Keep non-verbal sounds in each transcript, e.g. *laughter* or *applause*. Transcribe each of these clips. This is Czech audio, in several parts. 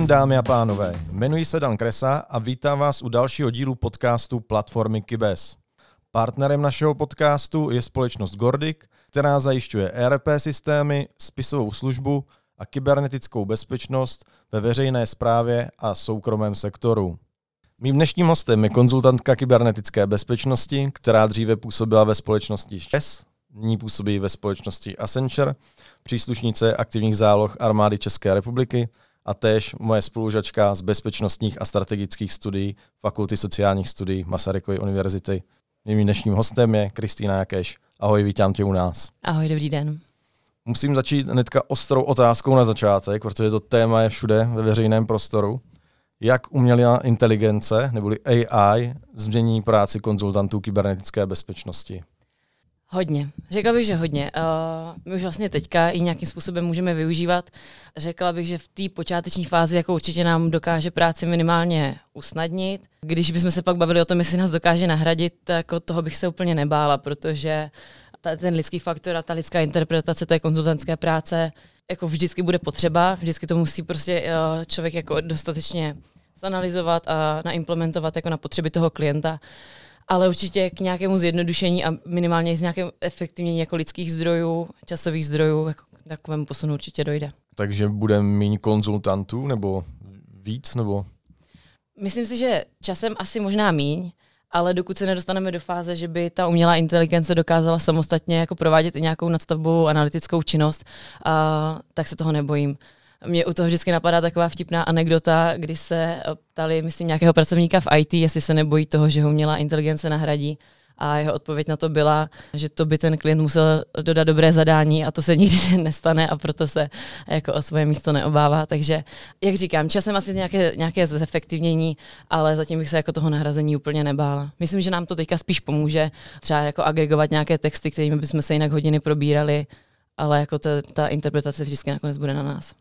den, dámy a pánové. Jmenuji se Dan Kresa a vítám vás u dalšího dílu podcastu platformy Kybes. Partnerem našeho podcastu je společnost Gordic, která zajišťuje ERP systémy, spisovou službu a kybernetickou bezpečnost ve veřejné správě a soukromém sektoru. Mým dnešním hostem je konzultantka kybernetické bezpečnosti, která dříve působila ve společnosti ČES, nyní působí ve společnosti Accenture, příslušnice aktivních záloh armády České republiky a též moje spolužačka z bezpečnostních a strategických studií Fakulty sociálních studií Masarykovy univerzity. Mým dnešním hostem je Kristýna Jakeš. Ahoj, vítám tě u nás. Ahoj, dobrý den. Musím začít hnedka ostrou otázkou na začátek, protože to téma je všude ve veřejném prostoru. Jak umělá inteligence, neboli AI, změní práci konzultantů kybernetické bezpečnosti? Hodně. Řekla bych, že hodně. Uh, my už vlastně teďka i nějakým způsobem můžeme využívat. Řekla bych, že v té počáteční fázi jako určitě nám dokáže práci minimálně usnadnit. Když bychom se pak bavili o tom, jestli nás dokáže nahradit, tak od toho bych se úplně nebála, protože ta, ten lidský faktor a ta lidská interpretace té konzultantské práce jako vždycky bude potřeba, vždycky to musí prostě uh, člověk jako dostatečně zanalizovat a naimplementovat jako na potřeby toho klienta ale určitě k nějakému zjednodušení a minimálně z nějakého efektivnění jako lidských zdrojů, časových zdrojů, jako k takovému posunu určitě dojde. Takže bude méně konzultantů nebo víc? nebo? Myslím si, že časem asi možná míň, ale dokud se nedostaneme do fáze, že by ta umělá inteligence dokázala samostatně jako provádět i nějakou nadstavbovou analytickou činnost, a, tak se toho nebojím. Mě u toho vždycky napadá taková vtipná anekdota, kdy se ptali, myslím, nějakého pracovníka v IT, jestli se nebojí toho, že ho umělá inteligence nahradí. A jeho odpověď na to byla, že to by ten klient musel dodat dobré zadání a to se nikdy *laughs* nestane a proto se jako o svoje místo neobává. Takže, jak říkám, časem asi nějaké, nějaké zefektivnění, ale zatím bych se jako toho nahrazení úplně nebála. Myslím, že nám to teďka spíš pomůže třeba jako agregovat nějaké texty, kterými bychom se jinak hodiny probírali, ale jako ta, ta interpretace vždycky nakonec bude na nás.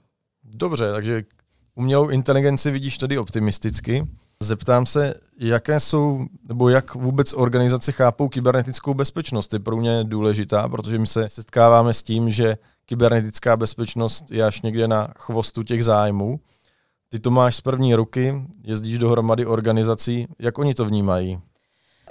Dobře, takže umělou inteligenci vidíš tady optimisticky. Zeptám se, jaké jsou, nebo jak vůbec organizace chápou kybernetickou bezpečnost. Je pro mě důležitá, protože my se setkáváme s tím, že kybernetická bezpečnost je až někde na chvostu těch zájmů. Ty to máš z první ruky, jezdíš dohromady organizací. Jak oni to vnímají?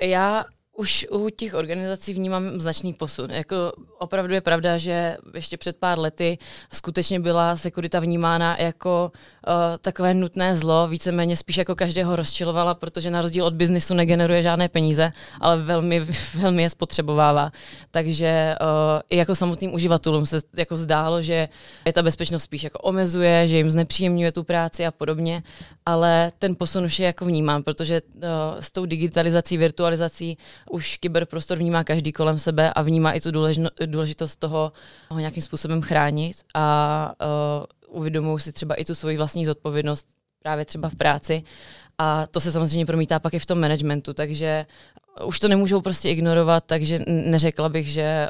Já už u těch organizací vnímám značný posun. Jako opravdu je pravda, že ještě před pár lety skutečně byla sekurita vnímána jako uh, takové nutné zlo, víceméně spíš jako každého rozčilovala, protože na rozdíl od biznisu negeneruje žádné peníze, ale velmi, *laughs* velmi je spotřebovává. Takže uh, i jako samotným uživatelům se jako zdálo, že je ta bezpečnost spíš jako omezuje, že jim znepříjemňuje tu práci a podobně, ale ten posun už je jako vnímám, protože uh, s tou digitalizací, virtualizací už kyberprostor vnímá každý kolem sebe a vnímá i tu důležitost toho ho nějakým způsobem chránit a uh, uvědomují si třeba i tu svoji vlastní zodpovědnost právě třeba v práci a to se samozřejmě promítá pak i v tom managementu, takže už to nemůžou prostě ignorovat, takže neřekla bych, že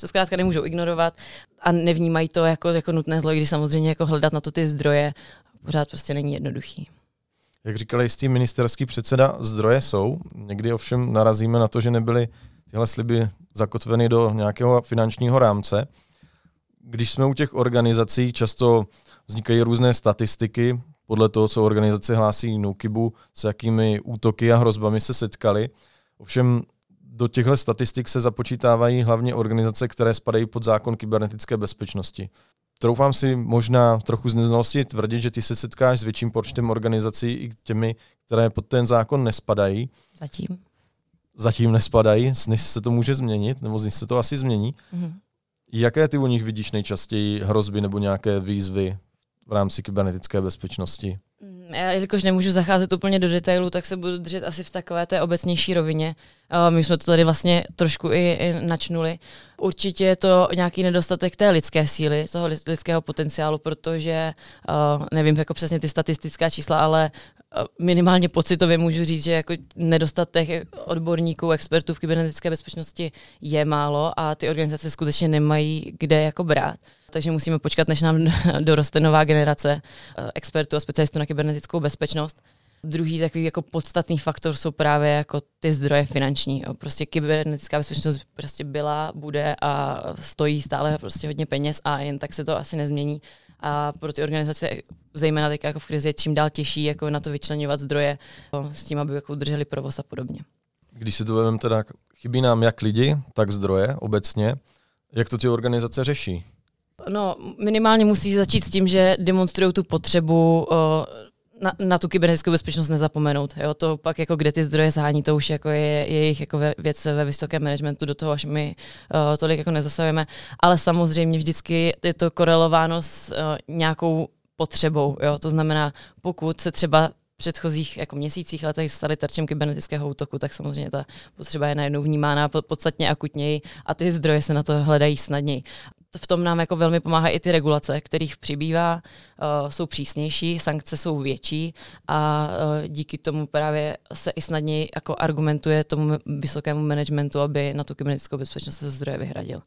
to zkrátka nemůžou ignorovat a nevnímají to jako, jako nutné zlo, když samozřejmě jako hledat na to ty zdroje pořád prostě není jednoduchý. Jak říkal jistý ministerský předseda, zdroje jsou. Někdy ovšem narazíme na to, že nebyly tyhle sliby zakotveny do nějakého finančního rámce. Když jsme u těch organizací, často vznikají různé statistiky podle toho, co organizace hlásí NUKIBu, s jakými útoky a hrozbami se setkali. Ovšem do těchto statistik se započítávají hlavně organizace, které spadají pod zákon kybernetické bezpečnosti troufám si možná trochu z neznalosti tvrdit, že ty se setkáš s větším počtem organizací i těmi, které pod ten zákon nespadají. Zatím. Zatím nespadají, než se to může změnit, nebo než se to asi změní. Mm-hmm. Jaké ty u nich vidíš nejčastěji hrozby nebo nějaké výzvy v rámci kybernetické bezpečnosti? Já, jelikož nemůžu zacházet úplně do detailu, tak se budu držet asi v takové té obecnější rovině. My jsme to tady vlastně trošku i, i načnuli. Určitě je to nějaký nedostatek té lidské síly, toho lidského potenciálu, protože nevím jako přesně ty statistická čísla, ale minimálně pocitově můžu říct, že jako nedostatek odborníků, expertů v kybernetické bezpečnosti je málo a ty organizace skutečně nemají kde jako brát. Takže musíme počkat, než nám *laughs* doroste nová generace expertů a specialistů na kybernetickou bezpečnost. Druhý takový jako podstatný faktor jsou právě jako ty zdroje finanční. Prostě kybernetická bezpečnost prostě byla, bude a stojí stále prostě hodně peněz a jen tak se to asi nezmění. a pro ty organizace, zejména teď jako v krizi, je čím dál těžší jako na to vyčlenovat zdroje s tím, aby jako udrželi provoz a podobně. Když si to vezmeme teda, chybí nám jak lidi, tak zdroje obecně. Jak to ty organizace řeší? No, minimálně musí začít s tím, že demonstrují tu potřebu uh, na, na tu kybernetickou bezpečnost nezapomenout. Jo? To pak jako kde ty zdroje zhání, to už jako je, je jejich jako věc ve vysokém managementu, do toho až my uh, tolik jako nezasahujeme. Ale samozřejmě vždycky je to korelováno s uh, nějakou potřebou. Jo? To znamená, pokud se třeba předchozích jako měsících, letech stali terčem kybernetického útoku, tak samozřejmě ta potřeba je najednou vnímána podstatně akutněji a ty zdroje se na to hledají snadněji v tom nám jako velmi pomáhají i ty regulace, kterých přibývá, uh, jsou přísnější, sankce jsou větší a uh, díky tomu právě se i snadněji jako argumentuje tomu vysokému managementu, aby na tu kybernetickou bezpečnost se zdroje vyhradil.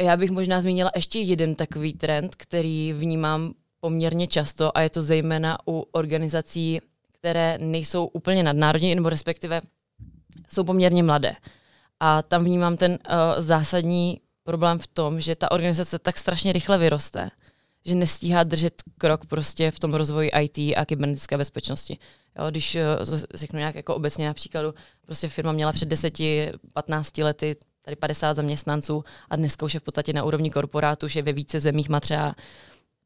Já bych možná zmínila ještě jeden takový trend, který vnímám poměrně často a je to zejména u organizací, které nejsou úplně nadnárodní, nebo respektive jsou poměrně mladé. A tam vnímám ten uh, zásadní problém v tom, že ta organizace tak strašně rychle vyroste, že nestíhá držet krok prostě v tom rozvoji IT a kybernetické bezpečnosti. Jo, když eh, řeknu nějak jako obecně například, prostě firma měla před 10-15 lety tady 50 zaměstnanců a dneska už je v podstatě na úrovni korporátu, že ve více zemích má třeba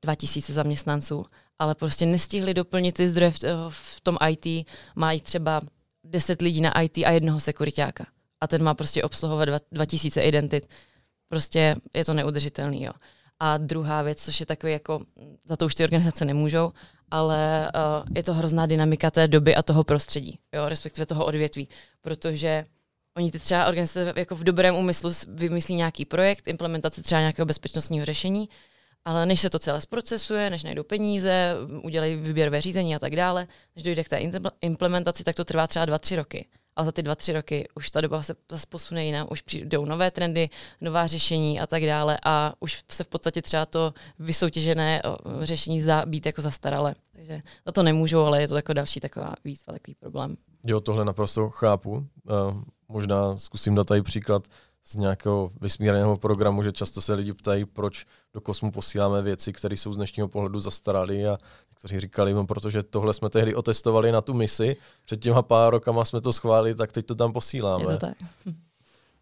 2000 zaměstnanců, ale prostě nestihli doplnit ty zdroje v, v tom IT, mají třeba 10 lidí na IT a jednoho sekuritáka. A ten má prostě obsluhovat 2000 identit Prostě je to neudržitelný. Jo. A druhá věc, což je takový jako, za to už ty organizace nemůžou, ale uh, je to hrozná dynamika té doby a toho prostředí, jo, respektive toho odvětví, protože oni ty třeba organizace jako v dobrém úmyslu vymyslí nějaký projekt, implementace třeba nějakého bezpečnostního řešení, ale než se to celé zprocesuje, než najdou peníze, udělají výběrové řízení a tak dále, než dojde k té implementaci, tak to trvá třeba dva, tři roky ale za ty dva, tři roky už ta doba se zase posune jinam, už přijdou nové trendy, nová řešení a tak dále a už se v podstatě třeba to vysoutěžené řešení zdá být jako zastaralé. Takže za to nemůžu, ale je to jako další taková výzva, takový problém. Jo, tohle naprosto chápu. Uh, možná zkusím dát tady příklad z nějakého vysmírného programu, že často se lidi ptají, proč do kosmu posíláme věci, které jsou z dnešního pohledu zastaralé a někteří říkali, no, protože tohle jsme tehdy otestovali na tu misi, před těma pár rokama jsme to schválili, tak teď to tam posíláme. Je to tak.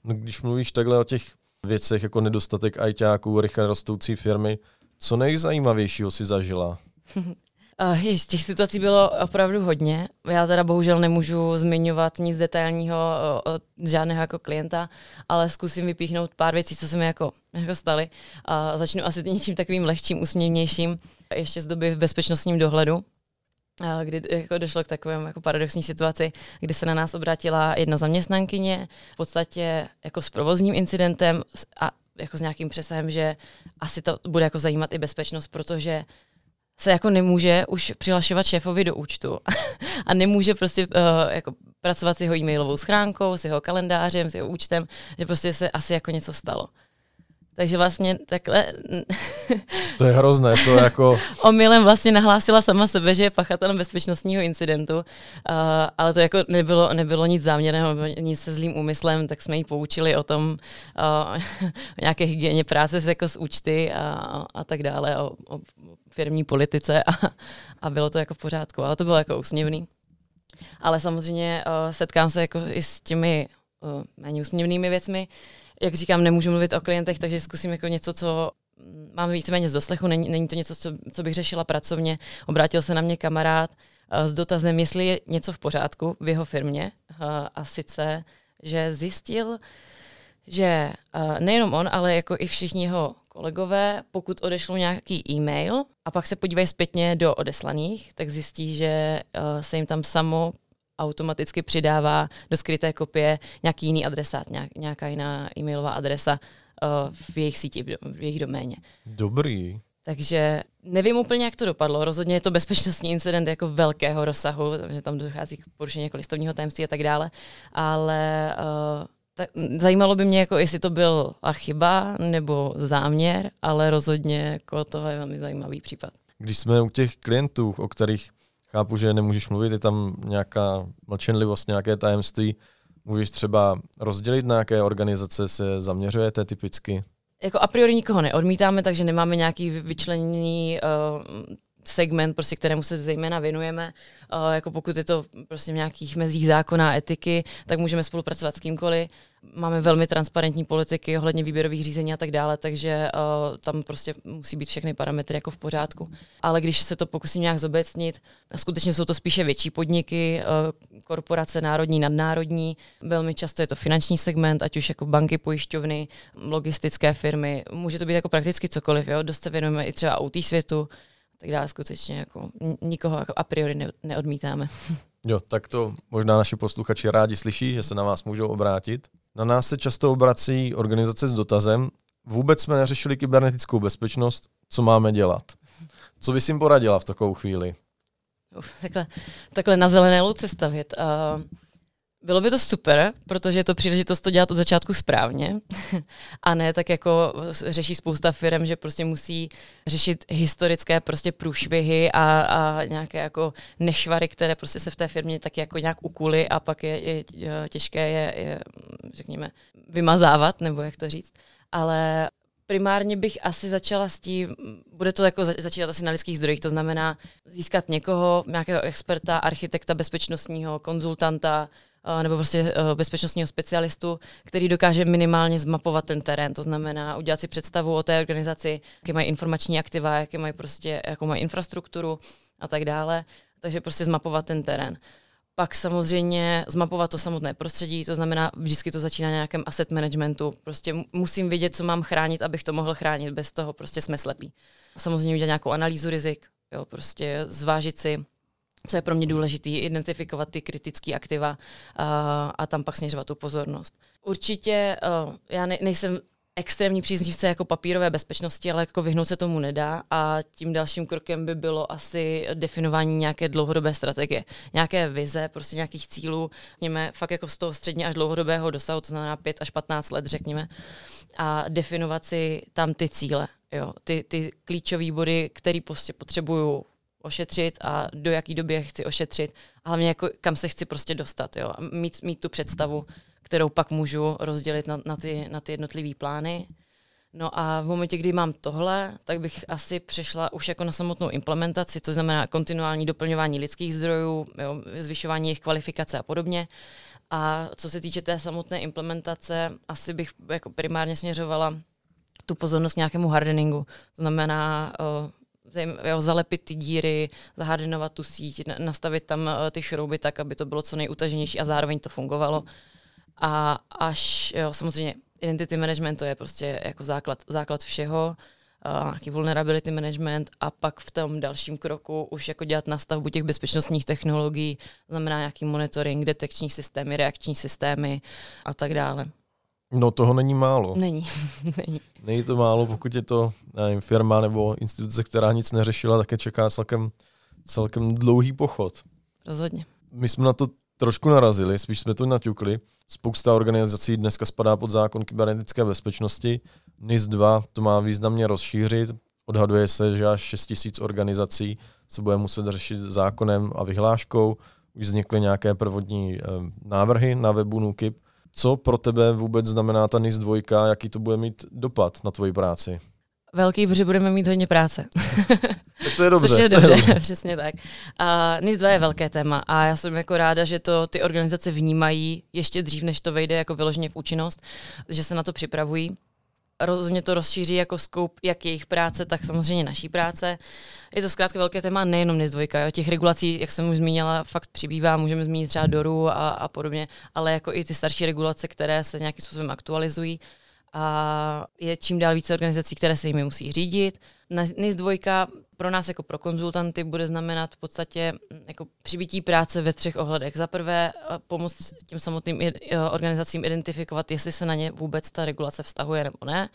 No, když mluvíš takhle o těch věcech jako nedostatek ajťáků, rychle rostoucí firmy, co nejzajímavějšího si zažila? *laughs* Uh, těch situací bylo opravdu hodně. Já teda bohužel nemůžu zmiňovat nic detailního od žádného jako klienta, ale zkusím vypíchnout pár věcí, co se mi jako, jako staly. A začnu asi něčím takovým lehčím, úsměvnějším, ještě z doby v bezpečnostním dohledu, kdy jako došlo k takovému jako paradoxní situaci, kdy se na nás obrátila jedna zaměstnankyně, v podstatě jako s provozním incidentem a jako s nějakým přesahem, že asi to bude jako zajímat i bezpečnost, protože se jako nemůže už přihlašovat šéfovi do účtu *laughs* a nemůže prostě uh, jako pracovat s jeho e-mailovou schránkou, s jeho kalendářem, s jeho účtem, že prostě se asi jako něco stalo. Takže vlastně takhle... *laughs* To je hrozné, to jako... *laughs* Omylem vlastně nahlásila sama sebe, že je pachatelem bezpečnostního incidentu, uh, ale to jako nebylo, nebylo nic záměrného, nic se zlým úmyslem, tak jsme ji poučili o tom, uh, o nějaké hygieně práce s, jako s účty a, a tak dále, o, o firmní politice a, a bylo to jako v pořádku, ale to bylo jako úsměvný. Ale samozřejmě uh, setkám se jako i s těmi uh, méně úsměvnými věcmi, jak říkám, nemůžu mluvit o klientech, takže zkusím jako něco, co mám víceméně z doslechu, není, není to něco, co, co bych řešila pracovně. Obrátil se na mě kamarád uh, s dotazem, jestli je něco v pořádku v jeho firmě uh, a sice, že zjistil, že uh, nejenom on, ale jako i všichni jeho kolegové, pokud odešlo nějaký e-mail a pak se podívají zpětně do odeslaných, tak zjistí, že uh, se jim tam samo automaticky přidává do skryté kopie nějaký jiný adresát, nějak, nějaká jiná e-mailová adresa uh, v jejich síti, v jejich doméně. Dobrý. Takže nevím úplně, jak to dopadlo. Rozhodně je to bezpečnostní incident jako velkého rozsahu, že tam dochází k porušení jako listovního tajemství a tak dále. Ale uh, tak zajímalo by mě, jako jestli to byla chyba nebo záměr, ale rozhodně jako to je velmi zajímavý případ. Když jsme u těch klientů, o kterých chápu, že nemůžeš mluvit, je tam nějaká mlčenlivost, nějaké tajemství. Můžeš třeba rozdělit, na jaké organizace se zaměřujete typicky? jako a priori nikoho neodmítáme, takže nemáme nějaký vyčleněný uh, segment, prostě, kterému se zejména věnujeme. Uh, jako pokud je to prostě v nějakých mezích zákona a etiky, tak můžeme spolupracovat s kýmkoliv. Máme velmi transparentní politiky ohledně výběrových řízení a tak dále, takže uh, tam prostě musí být všechny parametry jako v pořádku. Ale když se to pokusím nějak zobecnit, skutečně jsou to spíše větší podniky, uh, korporace národní, nadnárodní. Velmi často je to finanční segment, ať už jako banky, pojišťovny, logistické firmy. Může to být jako prakticky cokoliv. Jo? Dost se věnujeme i třeba IT světu, tak dále skutečně jako nikoho jako a priori ne, neodmítáme. *laughs* Jo, tak to možná naši posluchači rádi slyší, že se na vás můžou obrátit. Na nás se často obrací organizace s dotazem, vůbec jsme neřešili kybernetickou bezpečnost, co máme dělat? Co bys jim poradila v takovou chvíli? Uf, takhle, takhle na zelené louce stavět. Uh, bylo by to super, protože je to příležitost to dělat od začátku správně *laughs* a ne tak jako řeší spousta firm, že prostě musí řešit historické prostě průšvihy a, a nějaké jako nešvary, které prostě se v té firmě tak jako nějak ukuly a pak je, je, těžké je, je, řekněme, vymazávat, nebo jak to říct. Ale primárně bych asi začala s tím, bude to jako začínat asi na lidských zdrojích, to znamená získat někoho, nějakého experta, architekta bezpečnostního, konzultanta, nebo prostě eh, bezpečnostního specialistu, který dokáže minimálně zmapovat ten terén. To znamená udělat si představu o té organizaci, jaké mají informační aktiva, jaké mají prostě, jakou mají infrastrukturu a tak dále. Takže prostě zmapovat ten terén. Pak samozřejmě zmapovat to samotné prostředí, to znamená, vždycky to začíná nějakém asset managementu. Prostě musím vědět, co mám chránit, abych to mohl chránit, bez toho prostě jsme slepí. Samozřejmě udělat nějakou analýzu rizik, jo, prostě zvážit si, co je pro mě důležité, identifikovat ty kritické aktiva a, a tam pak směřovat tu pozornost. Určitě uh, já ne, nejsem extrémní příznivce jako papírové bezpečnosti, ale jako vyhnout se tomu nedá a tím dalším krokem by bylo asi definování nějaké dlouhodobé strategie, nějaké vize, prostě nějakých cílů, řekněme, fakt jako z toho středně až dlouhodobého dosahu, to znamená 5 až 15 let, řekněme, a definovat si tam ty cíle, jo, ty, ty klíčové body, které prostě potřebuju ošetřit a do jaký doby chci ošetřit a hlavně jako, kam se chci prostě dostat. Jo? Mít, mít tu představu, kterou pak můžu rozdělit na, na ty, na ty jednotlivé plány. No a v momentě, kdy mám tohle, tak bych asi přešla už jako na samotnou implementaci, to znamená kontinuální doplňování lidských zdrojů, jo, zvyšování jejich kvalifikace a podobně. A co se týče té samotné implementace, asi bych jako primárně směřovala tu pozornost k nějakému hardeningu. To znamená jo, zalepit ty díry, zahardenovat tu síť, nastavit tam uh, ty šrouby tak, aby to bylo co nejutaženější a zároveň to fungovalo. A až, jo, samozřejmě identity management to je prostě jako základ, základ všeho, uh, nějaký vulnerability management a pak v tom dalším kroku už jako dělat nastavbu těch bezpečnostních technologií, znamená nějaký monitoring, detekční systémy, reakční systémy a tak dále. No toho není málo. Není. *laughs* není. Není to málo, pokud je to nevím, firma nebo instituce, která nic neřešila, tak je čeká celkem, celkem dlouhý pochod. Rozhodně. My jsme na to trošku narazili, spíš jsme to naťukli. Spousta organizací dneska spadá pod zákon kybernetické bezpečnosti. NIS 2 to má významně rozšířit. Odhaduje se, že až 6 000 organizací se bude muset řešit zákonem a vyhláškou. Už vznikly nějaké prvodní eh, návrhy na webu NUKIP co pro tebe vůbec znamená ta NIS 2, jaký to bude mít dopad na tvoji práci? Velký, protože budeme mít hodně práce. tak to je dobře. Což je dobře, je dobře. přesně tak. A NIS 2 je velké téma a já jsem jako ráda, že to ty organizace vnímají ještě dřív, než to vejde jako vyloženě v účinnost, že se na to připravují rozhodně to rozšíří jako scope jak jejich práce, tak samozřejmě naší práce. Je to zkrátka velké téma, nejenom NIS 2. Jo. Těch regulací, jak jsem už zmínila, fakt přibývá, můžeme zmínit třeba DORu a, a podobně, ale jako i ty starší regulace, které se nějakým způsobem aktualizují. A je čím dál více organizací, které se jimi musí řídit. NIS 2 pro nás jako pro konzultanty bude znamenat v podstatě mm, jako přibítí práce ve třech ohledech. Za prvé pomoct těm samotným organizacím identifikovat, jestli se na ně vůbec ta regulace vztahuje nebo ne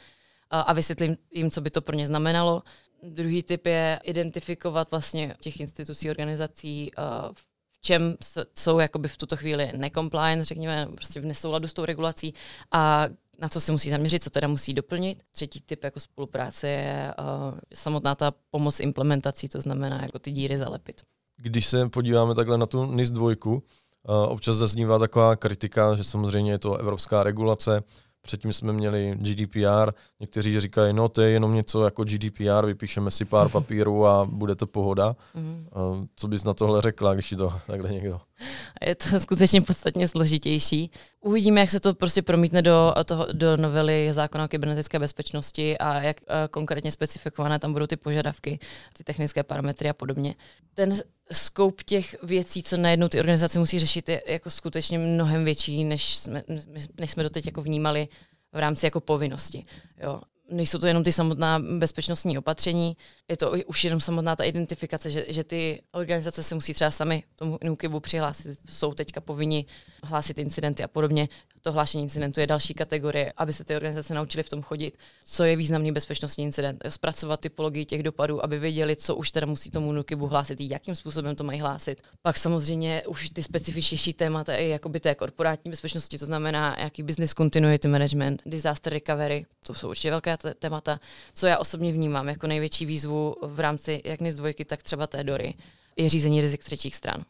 a vysvětlím jim, co by to pro ně znamenalo. Druhý typ je identifikovat vlastně těch institucí, organizací, v čem jsou jakoby v tuto chvíli necompliance, řekněme, prostě v nesouladu s tou regulací a na co se musí zaměřit, co teda musí doplnit. Třetí typ jako spolupráce je uh, samotná ta pomoc implementací, to znamená jako ty díry zalepit. Když se podíváme takhle na tu NIS 2, uh, občas zaznívá taková kritika, že samozřejmě je to evropská regulace, Předtím jsme měli GDPR, někteří říkají, no to je jenom něco jako GDPR, vypíšeme si pár *laughs* papírů a bude to pohoda. Mm. Co bys na tohle řekla, když to *laughs* takhle někdo? Je to *laughs* skutečně podstatně složitější. Uvidíme, jak se to prostě promítne do, toho, do novely zákona o kybernetické bezpečnosti a jak uh, konkrétně specifikované tam budou ty požadavky, ty technické parametry a podobně. Ten scope těch věcí, co najednou ty organizace musí řešit, je jako skutečně mnohem větší, než jsme, než jsme doteď jako vnímali v rámci jako povinnosti. Jo nejsou to jenom ty samotná bezpečnostní opatření, je to už jenom samotná ta identifikace, že, že ty organizace se musí třeba sami tomu NUKIBu přihlásit, jsou teďka povinni hlásit incidenty a podobně to hlášení incidentu je další kategorie, aby se ty organizace naučily v tom chodit, co je významný bezpečnostní incident, zpracovat typologii těch dopadů, aby věděli, co už teda musí tomu NUKIBu hlásit, jakým způsobem to mají hlásit. Pak samozřejmě už ty specifičnější témata i jakoby té korporátní bezpečnosti, to znamená jaký business continuity management, disaster recovery, to jsou určitě velké témata, co já osobně vnímám jako největší výzvu v rámci jak NIS dvojky, tak třeba té DORY, je řízení rizik třetích stran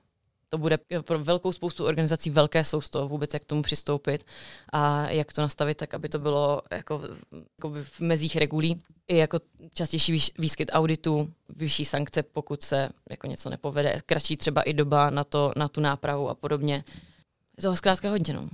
to bude pro velkou spoustu organizací velké sousto vůbec, jak k tomu přistoupit a jak to nastavit tak, aby to bylo jako, jako v mezích regulí. I jako častější výskyt auditu, vyšší sankce, pokud se jako něco nepovede, kratší třeba i doba na, to, na tu nápravu a podobně. Je toho zkrátka hodně. No.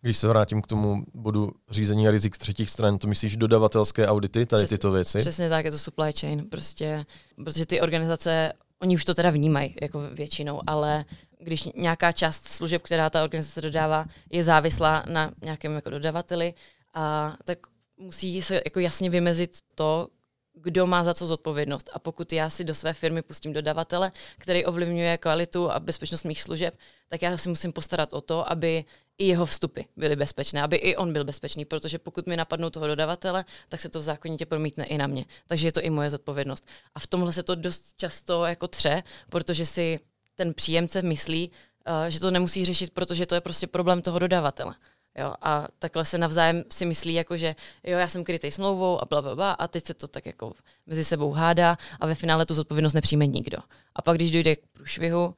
Když se vrátím k tomu bodu řízení rizik třetích stran, to myslíš dodavatelské audity, tady Přes, tyto věci? Přesně tak, je to supply chain. Prostě, protože ty organizace Oni už to teda vnímají jako většinou, ale když nějaká část služeb, která ta organizace dodává, je závislá na nějakém jako dodavateli, a tak musí se jako jasně vymezit to, kdo má za co zodpovědnost. A pokud já si do své firmy pustím dodavatele, který ovlivňuje kvalitu a bezpečnost mých služeb, tak já si musím postarat o to, aby i jeho vstupy byly bezpečné, aby i on byl bezpečný, protože pokud mi napadnou toho dodavatele, tak se to zákonitě promítne i na mě. Takže je to i moje zodpovědnost. A v tomhle se to dost často jako tře, protože si ten příjemce myslí, uh, že to nemusí řešit, protože to je prostě problém toho dodavatele. Jo, a takhle se navzájem si myslí, jako že jo, já jsem krytej smlouvou a bla, bla, bla, a teď se to tak jako mezi sebou hádá a ve finále tu zodpovědnost nepřijme nikdo. A pak, když dojde k průšvihu,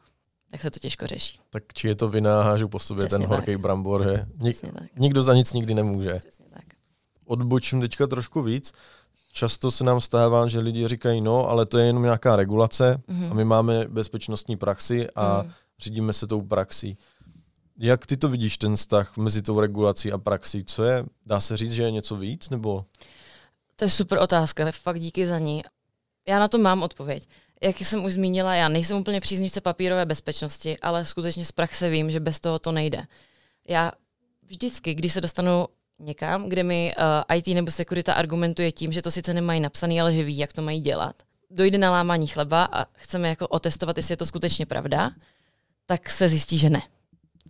tak se to těžko řeší. Tak či je to vina, hážu po sobě Přesně ten horký tak. brambor, že nik, nikdo za nic nikdy nemůže. Přesně tak. Odbočím teďka trošku víc. Často se nám stává, že lidi říkají, no, ale to je jenom nějaká regulace mm-hmm. a my máme bezpečnostní praxi a mm. řídíme se tou praxí. Jak ty to vidíš, ten vztah mezi tou regulací a praxí? Co je, dá se říct, že je něco víc, nebo? To je super otázka, fakt díky za ní. Já na to mám odpověď. Jak jsem už zmínila, já nejsem úplně příznivce papírové bezpečnosti, ale skutečně z praxe vím, že bez toho to nejde. Já vždycky, když se dostanu někam, kde mi uh, IT nebo security argumentuje tím, že to sice nemají napsaný, ale že ví, jak to mají dělat, dojde na lámání chleba a chceme jako otestovat, jestli je to skutečně pravda, tak se zjistí, že ne.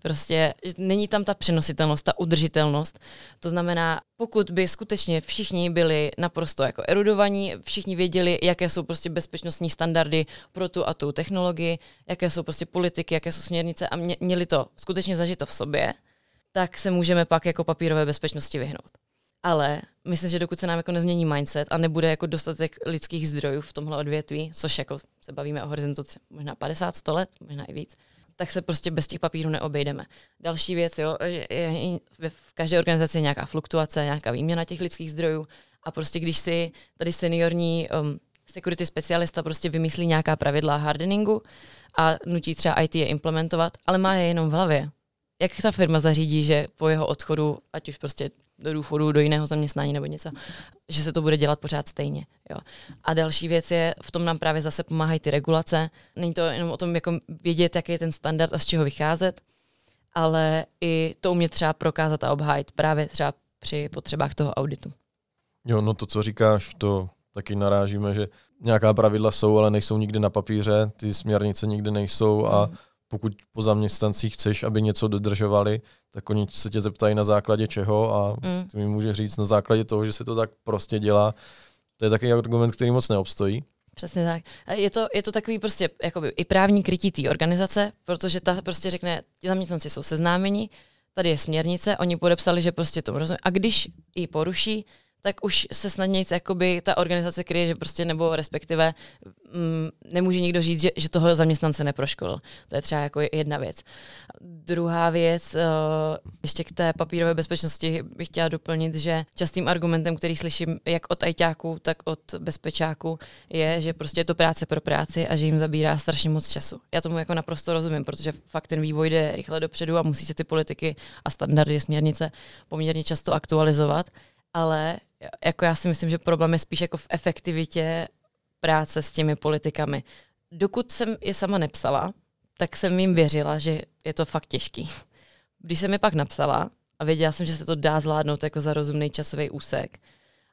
Prostě není tam ta přenositelnost, ta udržitelnost. To znamená, pokud by skutečně všichni byli naprosto jako erudovaní, všichni věděli, jaké jsou prostě bezpečnostní standardy pro tu a tu technologii, jaké jsou prostě politiky, jaké jsou směrnice a mě, měli to skutečně zažito v sobě, tak se můžeme pak jako papírové bezpečnosti vyhnout. Ale myslím, že dokud se nám jako nezmění mindset a nebude jako dostatek lidských zdrojů v tomhle odvětví, což jako se bavíme o horizontu možná 50, 100 let, možná i víc, tak se prostě bez těch papírů neobejdeme. Další věc, jo, je, je, v každé organizaci je nějaká fluktuace, nějaká výměna těch lidských zdrojů a prostě když si tady seniorní um, security specialista prostě vymyslí nějaká pravidla hardeningu a nutí třeba IT je implementovat, ale má je jenom v hlavě. Jak ta firma zařídí, že po jeho odchodu, ať už prostě do důchodu, do jiného zaměstnání nebo něco, že se to bude dělat pořád stejně. Jo. A další věc je, v tom nám právě zase pomáhají ty regulace. Není to jenom o tom jako vědět, jaký je ten standard a z čeho vycházet, ale i to umět třeba prokázat a obhájit právě třeba při potřebách toho auditu. Jo, no to, co říkáš, to taky narážíme, že nějaká pravidla jsou, ale nejsou nikdy na papíře, ty směrnice nikdy nejsou a mm pokud po zaměstnancích chceš, aby něco dodržovali, tak oni se tě zeptají na základě čeho a mm. ty mi může říct na základě toho, že se to tak prostě dělá. To je takový argument, který moc neobstojí. Přesně tak. Je to, je to takový prostě jakoby i právní krytí té organizace, protože ta prostě řekne, ti zaměstnanci jsou seznámeni, tady je směrnice, oni podepsali, že prostě to rozumí. A když ji poruší, tak už se snadněji jakoby ta organizace kryje, že prostě nebo respektive mm, nemůže nikdo říct, že, že toho zaměstnance neproškolil. To je třeba jako jedna věc. Druhá věc, uh, ještě k té papírové bezpečnosti bych chtěla doplnit, že častým argumentem, který slyším jak od ajťáků, tak od bezpečáků, je, že prostě je to práce pro práci a že jim zabírá strašně moc času. Já tomu jako naprosto rozumím, protože fakt ten vývoj jde rychle dopředu a musí se ty politiky a standardy, směrnice poměrně často aktualizovat, ale jako já si myslím, že problém je spíš jako v efektivitě práce s těmi politikami. Dokud jsem je sama nepsala, tak jsem jim věřila, že je to fakt těžký. Když jsem je pak napsala a věděla jsem, že se to dá zvládnout jako za rozumný časový úsek,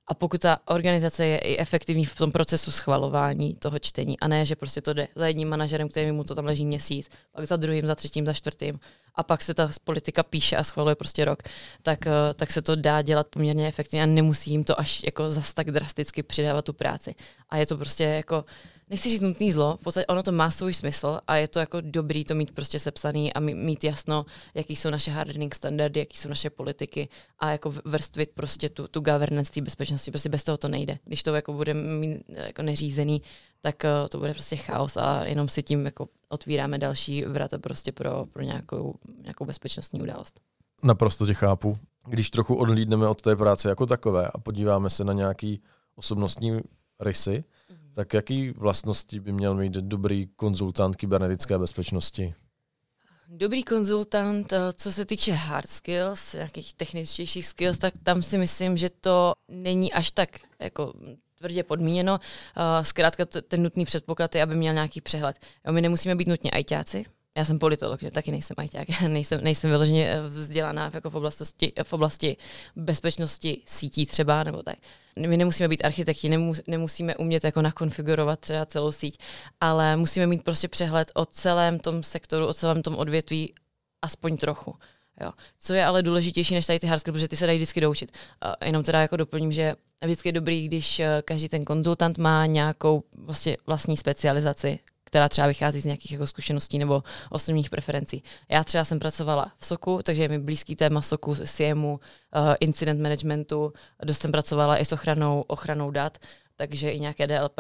a pokud ta organizace je i efektivní v tom procesu schvalování toho čtení, a ne, že prostě to jde za jedním manažerem, který mu to tam leží měsíc, pak za druhým, za třetím, za čtvrtým, a pak se ta politika píše a schvaluje prostě rok, tak, eh, tak se to dá dělat poměrně efektivně a nemusí jim to až jako zas tak drasticky přidávat tu práci. A je to prostě jako nechci říct nutný zlo, v podstatě ono to má svůj smysl a je to jako dobrý to mít prostě sepsaný a mít jasno, jaký jsou naše hardening standardy, jaký jsou naše politiky a jako vrstvit prostě tu, tu governance té bezpečnosti. Prostě bez toho to nejde. Když to jako bude mít jako neřízený, tak uh, to bude prostě chaos a jenom si tím jako otvíráme další vrata prostě pro, pro nějakou, nějakou bezpečnostní událost. Naprosto tě chápu. Když trochu odlídneme od té práce jako takové a podíváme se na nějaký osobnostní rysy, tak jaký vlastnosti by měl mít dobrý konzultant kybernetické bezpečnosti? Dobrý konzultant, eh, co se týče hard skills, nějakých techničtějších skills, tak tam si myslím, že to není až tak jako tvrdě podmíněno. Uh, zkrátka ten nutný předpoklad je, aby měl nějaký přehled. My nemusíme být nutně ajťáci, já jsem politolog, že taky nejsem ajťák, *laughs* nejsem, nejsem vyloženě eh, vzdělaná jako v oblasti, v oblasti bezpečnosti sítí třeba, nebo tak. My nemusíme být architekti, nemus, nemusíme umět jako nakonfigurovat třeba celou síť, ale musíme mít prostě přehled o celém tom sektoru, o celém tom odvětví aspoň trochu. Jo. Co je ale důležitější než tady ty hard protože ty se dají vždycky doučit. Uh, jenom teda jako doplním, že vždycky je dobrý, když uh, každý ten konzultant má nějakou vlastně vlastní specializaci, která třeba vychází z nějakých jako zkušeností nebo osobních preferencí. Já třeba jsem pracovala v SOKu, takže je mi blízký téma SOKu, SIEMu, uh, incident managementu, dost jsem pracovala i s ochranou, ochranou dat, takže i nějaké DLP.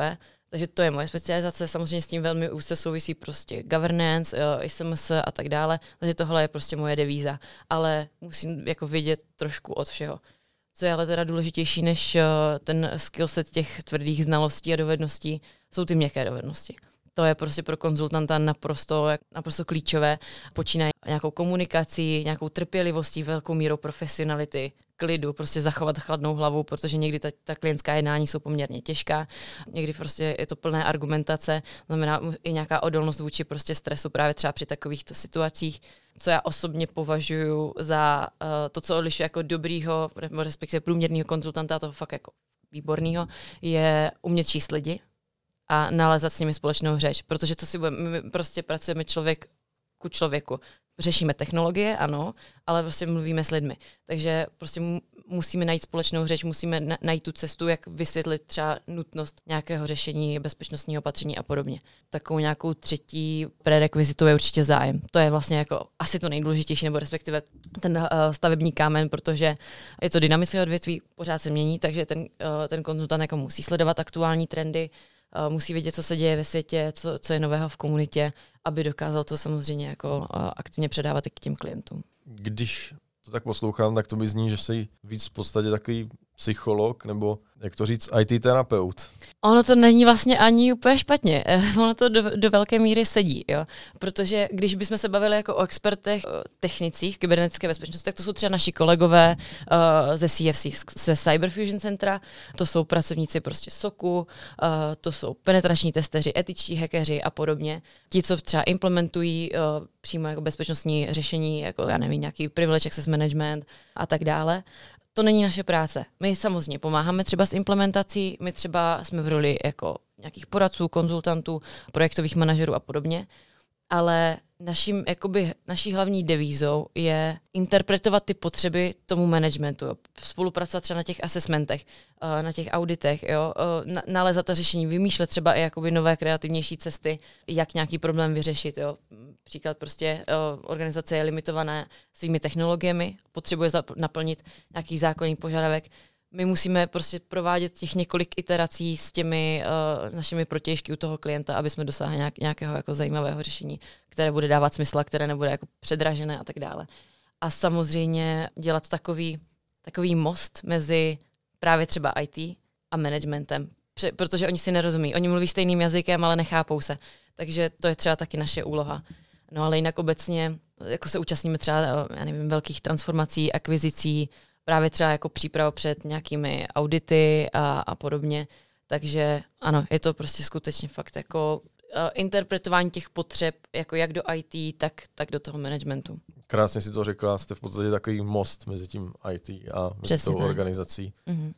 Takže to je moje specializace, samozřejmě s tím velmi úzce souvisí prostě governance, SMS a tak dále, takže tohle je prostě moje devíza, ale musím jako vědět trošku od všeho. Co je ale teda důležitější než uh, ten skillset těch tvrdých znalostí a dovedností, jsou ty měkké dovednosti. To je prostě pro konzultanta naprosto, naprosto klíčové. Počínají nějakou komunikací, nějakou trpělivostí, velkou mírou profesionality, klidu, prostě zachovat chladnou hlavu, protože někdy ta, ta klientská jednání jsou poměrně těžká, někdy prostě je to plné argumentace, znamená i nějaká odolnost vůči prostě stresu právě třeba při takovýchto situacích, co já osobně považuji za uh, to, co odlišuje jako dobrýho, respektive průměrného konzultanta, toho fakt jako výborného, je umět číst lidi, a nalezat s nimi společnou řeč. Protože to si budeme, my prostě pracujeme člověk ku člověku. Řešíme technologie, ano, ale prostě mluvíme s lidmi. Takže prostě musíme najít společnou řeč, musíme najít tu cestu, jak vysvětlit třeba nutnost nějakého řešení bezpečnostního opatření a podobně. Takovou nějakou třetí prerekvizitou je určitě zájem. To je vlastně jako asi to nejdůležitější, nebo respektive ten uh, stavební kámen, protože je to dynamické odvětví, pořád se mění, takže ten, uh, ten konzultant jako musí sledovat aktuální trendy, musí vědět, co se děje ve světě, co, co je nového v komunitě, aby dokázal to samozřejmě jako eh, aktivně předávat i k těm klientům. Když to tak poslouchám, tak to mi zní, že jsi víc v podstatě takový psycholog nebo, jak to říct, IT terapeut. Ono to není vlastně ani úplně špatně. Ono to do, do velké míry sedí, jo. Protože když bychom se bavili jako o expertech, o technicích kybernetické bezpečnosti, tak to jsou třeba naši kolegové uh, ze CFC, ze Cyber Fusion Centra, to jsou pracovníci prostě SOKu, uh, to jsou penetrační testeři, etičtí hackeři a podobně. Ti, co třeba implementují uh, přímo jako bezpečnostní řešení, jako já nevím, nějaký privilege access management a tak dále to není naše práce. My samozřejmě pomáháme třeba s implementací, my třeba jsme v roli jako nějakých poradců, konzultantů, projektových manažerů a podobně, ale naším, jakoby, naší hlavní devízou je interpretovat ty potřeby tomu managementu, jo. spolupracovat třeba na těch assessmentech, eh, na těch auditech, jo. Eh, nalezat to řešení, vymýšlet třeba i jakoby nové kreativnější cesty, jak nějaký problém vyřešit. Jo. Příklad prostě eh, organizace je limitovaná svými technologiemi, potřebuje naplnit nějaký zákonný požadavek, my musíme prostě provádět těch několik iterací s těmi uh, našimi protěžky u toho klienta, aby jsme dosáhli nějak, nějakého jako zajímavého řešení, které bude dávat smysl a které nebude jako předražené a tak dále. A samozřejmě dělat takový, takový most mezi právě třeba IT a managementem, protože oni si nerozumí. Oni mluví stejným jazykem, ale nechápou se. Takže to je třeba taky naše úloha. No ale jinak obecně jako se účastníme třeba, já nevím, velkých transformací, akvizicí, právě třeba jako příprava před nějakými audity a, a podobně. Takže ano, je to prostě skutečně fakt jako uh, interpretování těch potřeb, jako jak do IT, tak, tak do toho managementu. Krásně si to řekla, jste v podstatě takový most mezi tím IT a mezi Přesně tou tak. organizací. Mm-hmm.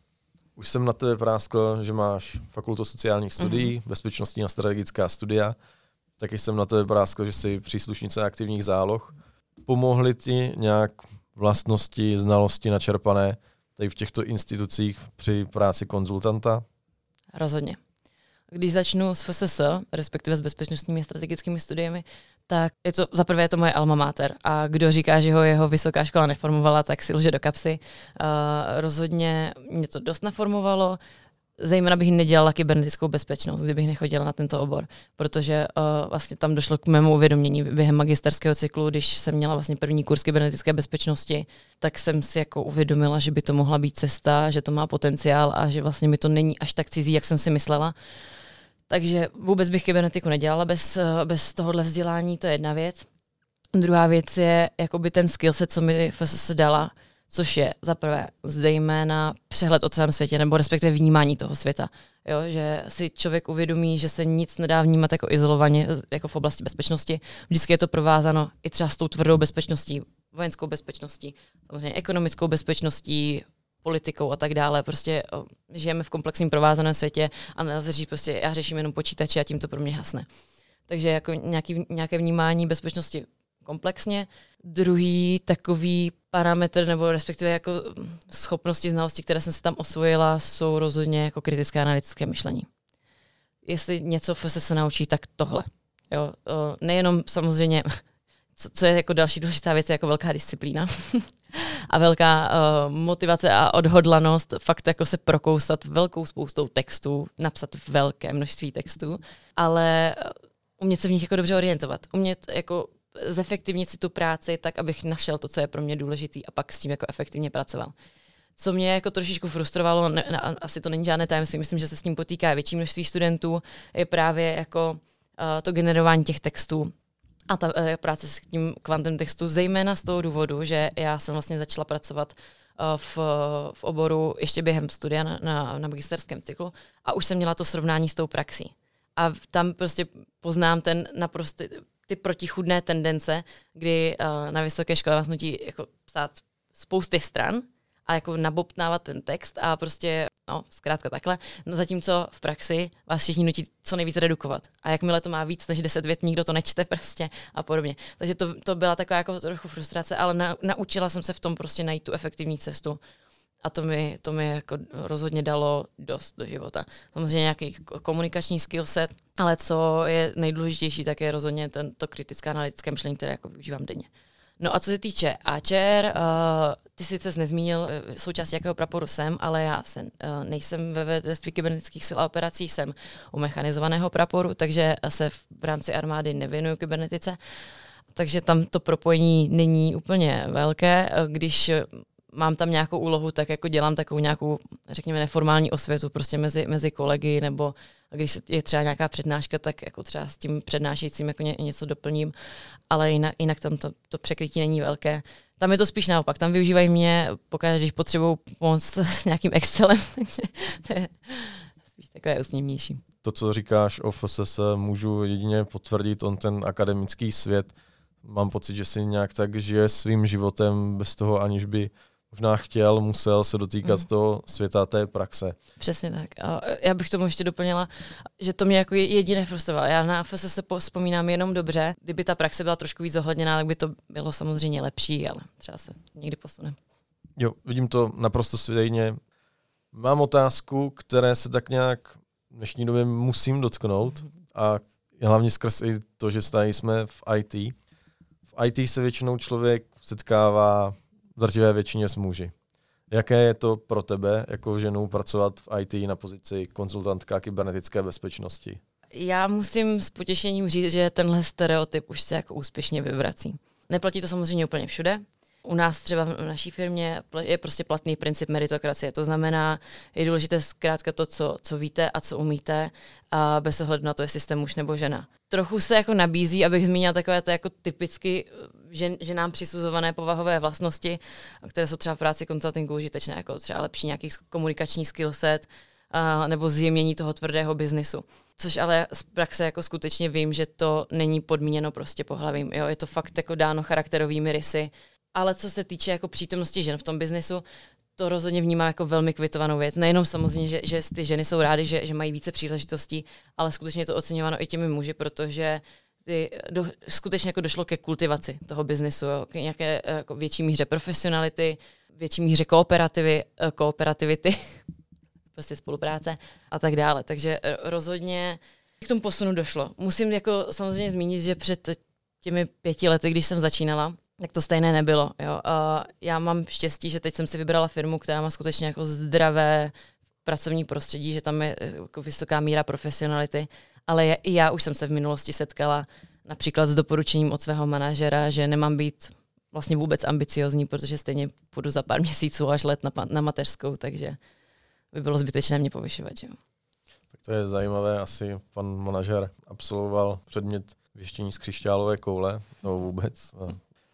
Už jsem na tebe práskl, že máš fakultu sociálních studií, mm-hmm. bezpečnostní a strategická studia. Taky jsem na tebe práskl, že jsi příslušnice aktivních záloh. Pomohli ti nějak vlastnosti, znalosti načerpané tady v těchto institucích při práci konzultanta? Rozhodně. Když začnu s FSS, respektive s bezpečnostními strategickými studiemi, tak je to, za prvé je to moje alma mater a kdo říká, že ho jeho vysoká škola neformovala, tak si lže do kapsy. Uh, rozhodně mě to dost naformovalo, zejména bych nedělala kybernetickou bezpečnost, kdybych nechodila na tento obor, protože uh, vlastně tam došlo k mému uvědomění během magisterského cyklu, když jsem měla vlastně první kurz kybernetické bezpečnosti, tak jsem si jako uvědomila, že by to mohla být cesta, že to má potenciál a že vlastně mi to není až tak cizí, jak jsem si myslela. Takže vůbec bych kybernetiku nedělala bez, uh, bez tohohle vzdělání, to je jedna věc. Druhá věc je jakoby ten skillset, co mi FSS dala, což je za prvé zejména přehled o celém světě, nebo respektive vnímání toho světa. Jo, že si člověk uvědomí, že se nic nedá vnímat jako izolovaně, jako v oblasti bezpečnosti. Vždycky je to provázano i třeba s tou tvrdou bezpečností, vojenskou bezpečností, samozřejmě ekonomickou bezpečností, politikou a tak dále. Prostě žijeme v komplexním provázaném světě a nelze říct prostě, já řeším jenom počítače a tím to pro mě hasne. Takže jako nějaký, nějaké vnímání bezpečnosti komplexně. Druhý takový parametr, nebo respektive jako schopnosti, znalosti, které jsem si tam osvojila, jsou rozhodně jako kritické analytické myšlení. Jestli něco se se naučí, tak tohle. Jo, nejenom samozřejmě, *laughs* co, co je jako další důležitá věc, je jako velká disciplína *laughs* a velká uh, motivace a odhodlanost fakt jako se prokousat velkou spoustou textů, napsat velké množství textů, ale umět se v nich jako dobře orientovat, umět jako zefektivnit si tu práci tak, abych našel to, co je pro mě důležitý a pak s tím jako efektivně pracoval. Co mě jako trošičku frustrovalo, ne, ne, asi to není žádné tajemství, myslím, že se s tím potýká větší množství studentů, je právě jako uh, to generování těch textů a ta uh, práce s tím kvantem textu, zejména z toho důvodu, že já jsem vlastně začala pracovat uh, v, v oboru ještě během studia na, na, na magisterském cyklu a už jsem měla to srovnání s tou praxí. A tam prostě poznám ten naprosto ty protichudné tendence, kdy uh, na vysoké škole vás nutí jako psát spousty stran a jako nabobtnávat ten text a prostě, no, zkrátka takhle. No, zatímco v praxi vás všichni nutí co nejvíc redukovat. A jakmile to má víc než 10 vět, nikdo to nečte *laughs* prostě a podobně. Takže to, to byla taková jako trochu frustrace, ale na, naučila jsem se v tom prostě najít tu efektivní cestu a to mi, to mi jako rozhodně dalo dost do života. Samozřejmě nějaký komunikační skillset, ale co je nejdůležitější, tak je rozhodně tento kritické analytické myšlení, které jako využívám denně. No a co se týče AČR, uh, ty sice jsi nezmínil, uh, součástí jakého praporu jsem, ale já jsem, uh, nejsem ve vedství kybernetických sil a operací, jsem u mechanizovaného praporu, takže se v, v rámci armády nevěnuju kybernetice. Takže tam to propojení není úplně velké. Když mám tam nějakou úlohu, tak jako dělám takovou nějakou, řekněme, neformální osvětu prostě mezi, mezi kolegy, nebo když je třeba nějaká přednáška, tak jako třeba s tím přednášejícím jako ně, něco doplním, ale jinak, jinak tam to, to překrytí není velké. Tam je to spíš naopak, tam využívají mě, pokud když potřebují pomoct *laughs* s nějakým Excelem, takže to je spíš takové usměvnější. To, co říkáš o FSS, můžu jedině potvrdit, on ten akademický svět, mám pocit, že si nějak tak žije svým životem bez toho, aniž by možná chtěl, musel se dotýkat mm. toho světa té praxe. Přesně tak. A já bych tomu ještě doplnila, že to mě jako jediné frustrovalo. Já na FS se vzpomínám jenom dobře. Kdyby ta praxe byla trošku víc zohledněná, tak by to bylo samozřejmě lepší, ale třeba se někdy posune. Jo, vidím to naprosto stejně. Mám otázku, které se tak nějak v dnešní době musím dotknout *laughs* a hlavně skrz i to, že tady jsme v IT. V IT se většinou člověk setkává drtivé většině s muži. Jaké je to pro tebe jako ženu pracovat v IT na pozici konzultantka kybernetické bezpečnosti? Já musím s potěšením říct, že tenhle stereotyp už se jako úspěšně vyvrací. Neplatí to samozřejmě úplně všude, u nás třeba v naší firmě je prostě platný princip meritokracie. To znamená, je důležité zkrátka to, co, co víte a co umíte, a bez ohledu na to, jestli jste muž nebo žena. Trochu se jako nabízí, abych zmínila takové to jako typicky žen, ženám přisuzované povahové vlastnosti, které jsou třeba v práci konzultingu užitečné, jako třeba lepší nějaký komunikační skillset, a, nebo zjemnění toho tvrdého biznisu. Což ale z praxe jako skutečně vím, že to není podmíněno prostě pohlavím. Jo? Je to fakt jako dáno charakterovými rysy ale co se týče jako přítomnosti žen v tom biznesu, to rozhodně vnímám jako velmi kvitovanou věc. Nejenom samozřejmě, že, že ty ženy jsou rády, že, že mají více příležitostí, ale skutečně je to oceňováno i těmi muži, protože ty, do, skutečně jako došlo ke kultivaci toho biznesu, jo, k nějaké jako větší míře profesionality, větší míře kooperativy, eh, kooperativity, *laughs* prostě spolupráce a tak dále. Takže eh, rozhodně k tomu posunu došlo. Musím jako samozřejmě zmínit, že před těmi pěti lety, když jsem začínala, tak to stejné nebylo. Jo. Uh, já mám štěstí, že teď jsem si vybrala firmu, která má skutečně jako zdravé pracovní prostředí, že tam je eh, jako vysoká míra profesionality, ale je, i já už jsem se v minulosti setkala například s doporučením od svého manažera, že nemám být vlastně vůbec ambiciozní, protože stejně půjdu za pár *laughs* měsíců až let na, na mateřskou, takže by bylo zbytečné mě povyšovat. Jo. Tak to je zajímavé, asi pan manažer absolvoval předmět věštění z křišťálové koule, no vůbec,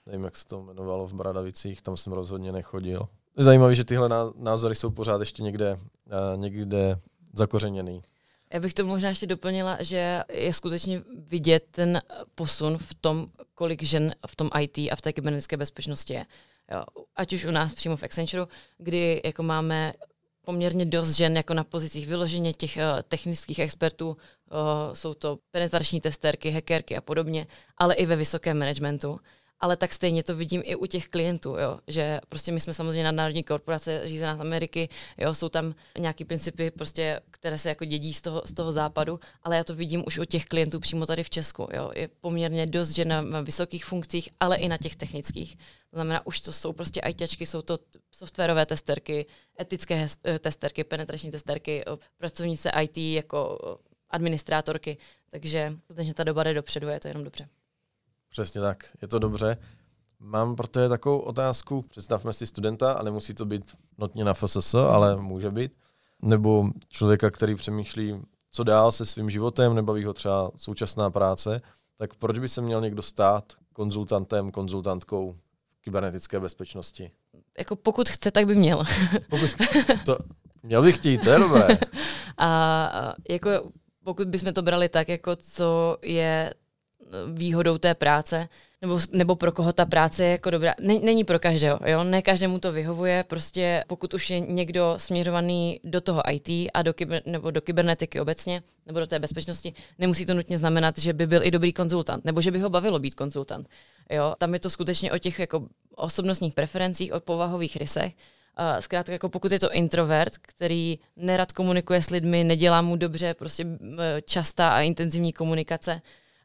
nevím, jak se to jmenovalo v Bradavicích, tam jsem rozhodně nechodil. Zajímavé, že tyhle názory jsou pořád ještě někde, uh, někde zakořeněný. Já bych to možná ještě doplnila, že je skutečně vidět ten posun v tom, kolik žen v tom IT a v té kybernetické bezpečnosti je. Jo, ať už u nás přímo v Accenture, kdy jako máme poměrně dost žen jako na pozicích vyloženě těch uh, technických expertů, uh, jsou to penetrační testerky, hackerky a podobně, ale i ve vysokém managementu ale tak stejně to vidím i u těch klientů, jo, že prostě my jsme samozřejmě nadnárodní korporace řízená z Ameriky, jo, jsou tam nějaký principy, prostě, které se jako dědí z toho, z toho západu, ale já to vidím už u těch klientů přímo tady v Česku, jo, je poměrně dost, že na, vysokých funkcích, ale i na těch technických. To znamená, už to jsou prostě ITčky, jsou to softwarové testerky, etické eh, testerky, penetrační testerky, pracovnice IT jako administrátorky, takže skutečně ta doba jde dopředu je to jenom dobře. Přesně tak, je to dobře. Mám pro tebe takovou otázku. Představme si studenta, a nemusí to být notně na FSS, ale může být. Nebo člověka, který přemýšlí, co dál se svým životem, nebaví ho třeba současná práce, tak proč by se měl někdo stát konzultantem, konzultantkou kybernetické bezpečnosti? Jako pokud chce, tak by měl. *laughs* pokud to, měl bych chtít, to je dobré. *laughs* A jako pokud bychom to brali tak, jako co je výhodou té práce, nebo, nebo pro koho ta práce je jako dobrá. Není pro každého, jo? ne každému to vyhovuje, prostě pokud už je někdo směřovaný do toho IT a do, kyber, nebo do kybernetiky obecně, nebo do té bezpečnosti, nemusí to nutně znamenat, že by byl i dobrý konzultant, nebo že by ho bavilo být konzultant. Jo? Tam je to skutečně o těch jako osobnostních preferencích, o povahových rysech, zkrátka, jako pokud je to introvert, který nerad komunikuje s lidmi, nedělá mu dobře prostě častá a intenzivní komunikace,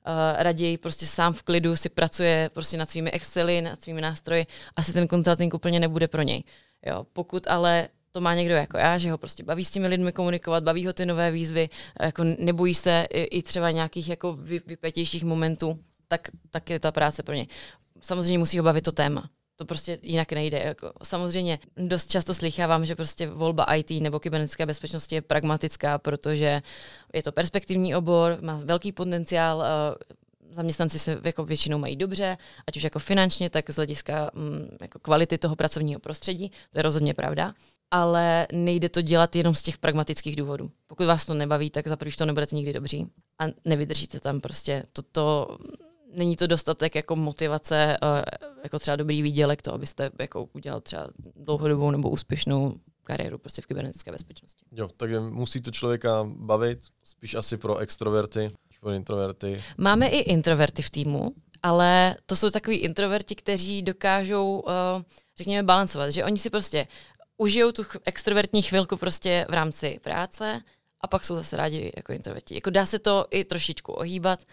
uh, raději prostě sám v klidu si pracuje prostě nad svými Excely, nad svými nástroji, asi ten konzulting úplně nebude pro něj. Jo, pokud ale to má někdo jako já, že ho prostě baví s těmi lidmi komunikovat, baví ho ty nové výzvy, jako nebojí se i, i třeba nějakých jako vy, vypetějších momentů, tak, tak je ta práce pro něj. Samozřejmě musí ho bavit to téma. To prostě jinak nejde. Jako, samozřejmě dost často slychávám, že prostě volba IT nebo kybernetické bezpečnosti je pragmatická, protože je to perspektivní obor, má velký potenciál, uh, zaměstnanci se jako většinou mají dobře, ať už jako finančně, tak z hlediska um, jako kvality toho pracovního prostředí, to je rozhodně pravda, ale nejde to dělat jenom z těch pragmatických důvodů. Pokud vás to nebaví, tak za to nebudete nikdy dobří a nevydržíte tam prostě. Toto není to dostatek jako motivace, eh, jako třeba dobrý výdělek, to, abyste jako udělal třeba dlouhodobou nebo úspěšnou kariéru prostě v kybernetické bezpečnosti. Jo, takže musí to člověka bavit, spíš asi pro extroverty, pro introverty. Máme i introverty v týmu, ale to jsou takový introverti, kteří dokážou, uh, řekněme, balancovat, že oni si prostě užijou tu extrovertní chvilku prostě v rámci práce a pak jsou zase rádi jako introverti. Jako dá se to i trošičku ohýbat,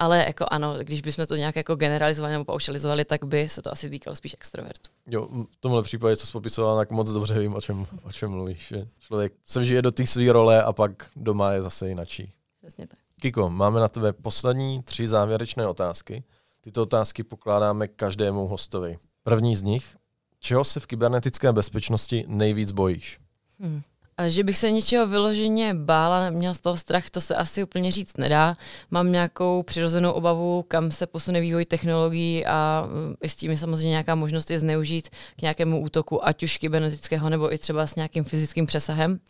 Ale jako ano, když bychom to nějak jako generalizovali nebo paušalizovali, tak by se to asi týkalo spíš extrovertů. Jo, v tomhle případě, co jsi popisoval, tak moc dobře vím, o čem, o čem mluvíš. Že člověk se vžije do té své role a pak doma je zase jinačí. Přesně tak. Kiko, máme na tebe poslední tři závěrečné otázky. Tyto otázky pokládáme každému hostovi. První z nich, čeho se v kybernetické bezpečnosti nejvíc bojíš? Hmm. Že bych se něčeho vyloženě bála, měla z toho strach, to se asi úplně říct nedá. Mám nějakou přirozenou obavu, kam se posune vývoj technologií a mm, i s tím je samozřejmě nějaká možnost je zneužít k nějakému útoku, ať už kybernetického nebo i třeba s nějakým fyzickým přesahem.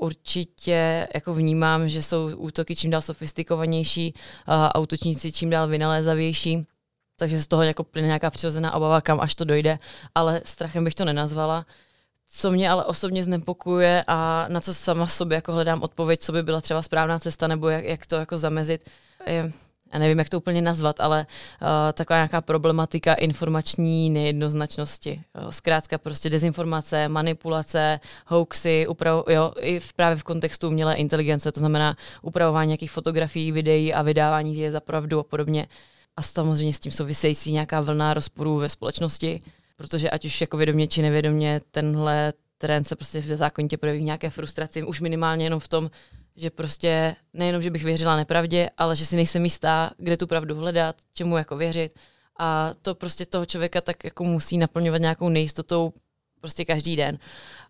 Určitě jako vnímám, že jsou útoky čím dál sofistikovanější, a autočníci čím dál vynalézavější, takže z toho jako plyne nějaká přirozená obava, kam až to dojde, ale strachem bych to nenazvala. Co mě ale osobně znepokuje a na co sama sobě jako hledám odpověď, co by byla třeba správná cesta nebo jak, jak to jako zamezit, je, já nevím, jak to úplně nazvat, ale uh, taková nějaká problematika informační nejednoznačnosti. Jo. Zkrátka prostě dezinformace, manipulace, hoaxy, uprav, jo, i v, právě v kontextu umělé inteligence, to znamená upravování nějakých fotografií, videí a vydávání je za pravdu a podobně. A samozřejmě s tím související nějaká vlna rozporů ve společnosti protože ať už jako vědomě či nevědomě tenhle trend se prostě v zákonitě projeví nějaké frustraci, už minimálně jenom v tom, že prostě nejenom, že bych věřila nepravdě, ale že si nejsem jistá, kde tu pravdu hledat, čemu jako věřit. A to prostě toho člověka tak jako musí naplňovat nějakou nejistotou prostě každý den.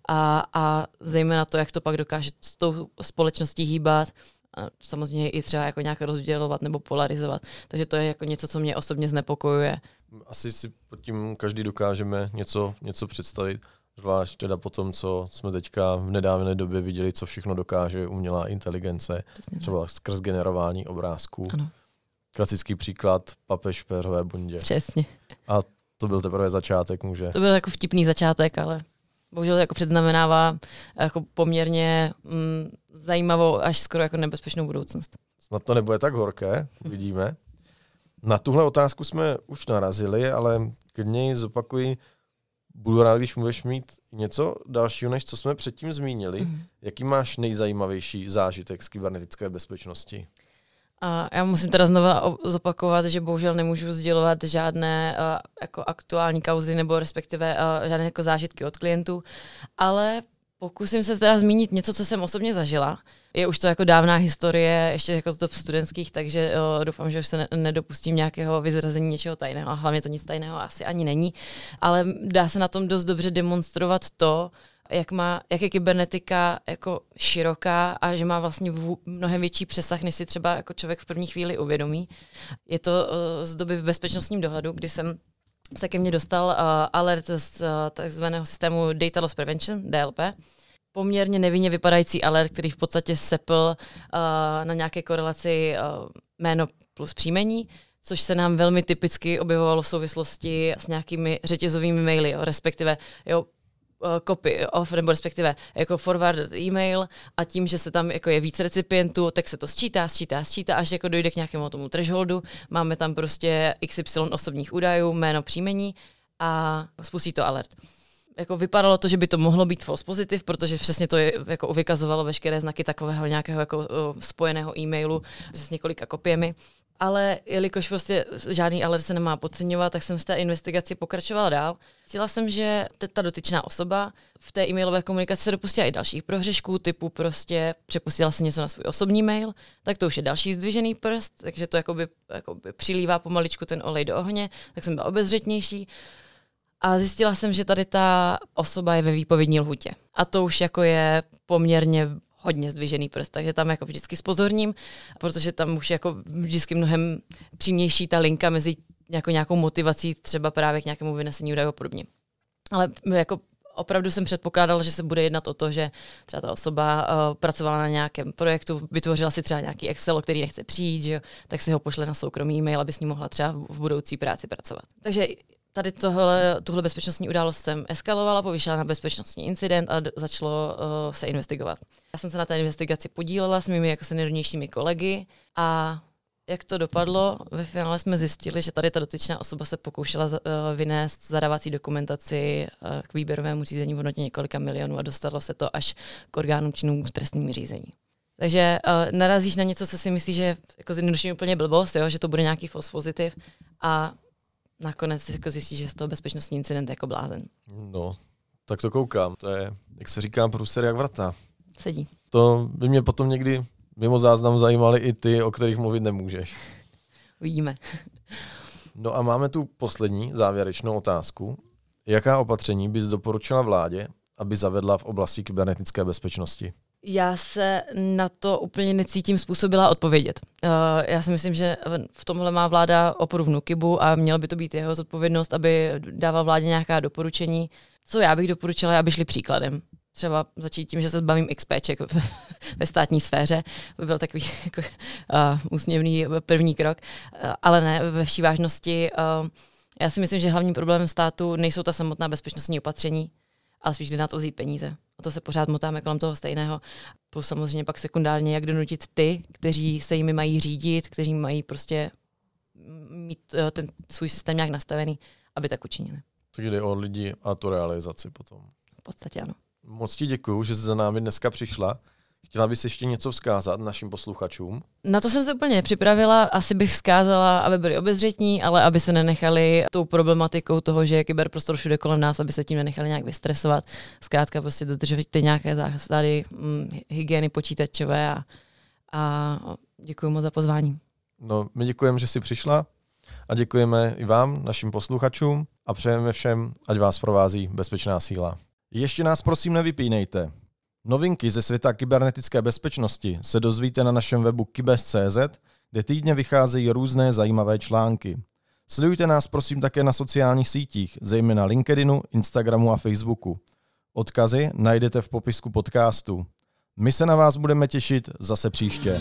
A, a zejména to, jak to pak dokáže s tou společností hýbat, a samozřejmě i třeba jako nějak rozdělovat nebo polarizovat. Takže to je jako něco, co mě osobně znepokojuje asi si pod tím každý dokážeme něco, něco představit. Zvlášť teda po tom, co jsme teďka v nedávné době viděli, co všechno dokáže umělá inteligence, Přesně třeba tak. skrz generování obrázků. Ano. Klasický příklad papež v péřové bundě. Přesně. A to byl teprve začátek, může. To byl jako vtipný začátek, ale bohužel jako předznamenává jako poměrně mm, zajímavou až skoro jako nebezpečnou budoucnost. Snad to nebude tak horké, uvidíme. Na tuhle otázku jsme už narazili, ale klidně zopakuji. Budu rád, když můžeš mít něco dalšího, než co jsme předtím zmínili. Mm. Jaký máš nejzajímavější zážitek z kybernetické bezpečnosti? A já musím teda znova zopakovat, že bohužel nemůžu sdělovat žádné uh, jako aktuální kauzy nebo respektive uh, žádné jako zážitky od klientů, ale pokusím se teda zmínit něco, co jsem osobně zažila je už to jako dávná historie, ještě jako z dob studentských, takže jo, doufám, že už se ne, nedopustím nějakého vyzrazení něčeho tajného a hlavně to nic tajného asi ani není, ale dá se na tom dost dobře demonstrovat to, jak, má, jak je kybernetika jako široká a že má vlastně v, mnohem větší přesah, než si třeba jako člověk v první chvíli uvědomí. Je to uh, z doby v bezpečnostním dohledu, kdy jsem se ke mně dostal uh, alert z uh, takzvaného systému Data Loss Prevention, DLP, poměrně nevinně vypadající alert, který v podstatě sepl uh, na nějaké korelaci uh, jméno plus příjmení, což se nám velmi typicky objevovalo v souvislosti s nějakými řetězovými maily, jo, respektive jo, copy off, nebo respektive jako forward e-mail a tím, že se tam jako je víc recipientů, tak se to sčítá, sčítá, sčítá, až jako dojde k nějakému tomu thresholdu. Máme tam prostě XY osobních údajů, jméno, příjmení a spustí to alert jako vypadalo to, že by to mohlo být false positive, protože přesně to je, jako vykazovalo veškeré znaky takového nějakého jako uh, spojeného e-mailu s několika kopiemi. Ale jelikož prostě žádný alert se nemá podceňovat, tak jsem v té investigaci pokračovala dál. Cítila jsem, že ta dotyčná osoba v té e-mailové komunikaci se dopustila i dalších prohřešků, typu prostě přepustila si něco na svůj osobní mail, tak to už je další zdvižený prst, takže to jakoby, jakoby přilívá pomaličku ten olej do ohně, tak jsem byla obezřetnější. A zjistila jsem, že tady ta osoba je ve výpovědní lhutě. A to už jako je poměrně hodně zdvižený prst, takže tam jako vždycky spozorním, protože tam už jako vždycky mnohem přímější ta linka mezi nějakou, nějakou motivací třeba právě k nějakému vynesení údajů a podobně. Ale jako opravdu jsem předpokládala, že se bude jednat o to, že třeba ta osoba uh, pracovala na nějakém projektu, vytvořila si třeba nějaký Excel, o který nechce přijít, že jo, tak si ho pošle na soukromý e-mail, aby s ním mohla třeba v budoucí práci pracovat. Takže tady tohle, tuhle bezpečnostní událost jsem eskalovala, povýšila na bezpečnostní incident a začalo uh, se investigovat. Já jsem se na té investigaci podílela s mými jako seniornějšími kolegy a jak to dopadlo, ve finále jsme zjistili, že tady ta dotyčná osoba se pokoušela uh, vynést zadávací dokumentaci uh, k výběrovému řízení v hodnotě několika milionů a dostalo se to až k orgánům činným v trestním řízení. Takže narazíš na něco, co si myslíš, že je jako zjednodušení úplně blbost, jo? že to bude nějaký false pozitiv a nakonec jako zjistíš, že z toho bezpečnostní incident jako blázen. No, tak to koukám. To je, jak se říká, průser jak vrata. Sedí. To by mě potom někdy mimo záznam zajímaly i ty, o kterých mluvit nemůžeš. *laughs* Uvidíme. No a máme tu poslední závěrečnou otázku. Jaká opatření bys doporučila vládě, aby zavedla v oblasti kybernetické bezpečnosti? Já se na to úplně necítím způsobila odpovědět. Uh, já si myslím, že v tomhle má vláda oporu v Nukibu a měla by to být jeho zodpovědnost, aby dával vládě nějaká doporučení. Co já bych doporučila, aby šli příkladem. Třeba začít tím, že se zbavím XPček *laughs* ve státní sféře, by byl takový *laughs* jako, uh, úsměvný první krok, uh, ale ne, ve vší vážnosti. Uh, já si myslím, že hlavním problémem státu nejsou ta samotná bezpečnostní opatření, ale spíš jde na to vzít peníze. To se pořád motáme kolem toho stejného. Plus samozřejmě pak sekundárně, jak donutit ty, kteří se jimi mají řídit, kteří mají prostě mít uh, ten svůj systém nějak nastavený, aby tak učinili. Tak jde o lidi a tu realizaci potom. V podstatě ano. Moc ti děkuji, že jsi za námi dneska přišla. Chtěla bys ještě něco vzkázat našim posluchačům? Na to jsem se úplně připravila. Asi bych vzkázala, aby byli obezřetní, ale aby se nenechali tou problematikou toho, že je kyberprostor všude kolem nás, aby se tím nenechali nějak vystresovat. Zkrátka prostě dodržovat ty nějaké zásady hm, hygieny počítačové a, a děkuji moc za pozvání. No, my děkujeme, že jsi přišla a děkujeme i vám, našim posluchačům a přejeme všem, ať vás provází bezpečná síla. Ještě nás prosím nevypínejte. Novinky ze světa kybernetické bezpečnosti se dozvíte na našem webu kybes.cz, kde týdně vycházejí různé zajímavé články. Sledujte nás prosím také na sociálních sítích, zejména LinkedInu, Instagramu a Facebooku. Odkazy najdete v popisku podcastu. My se na vás budeme těšit zase příště.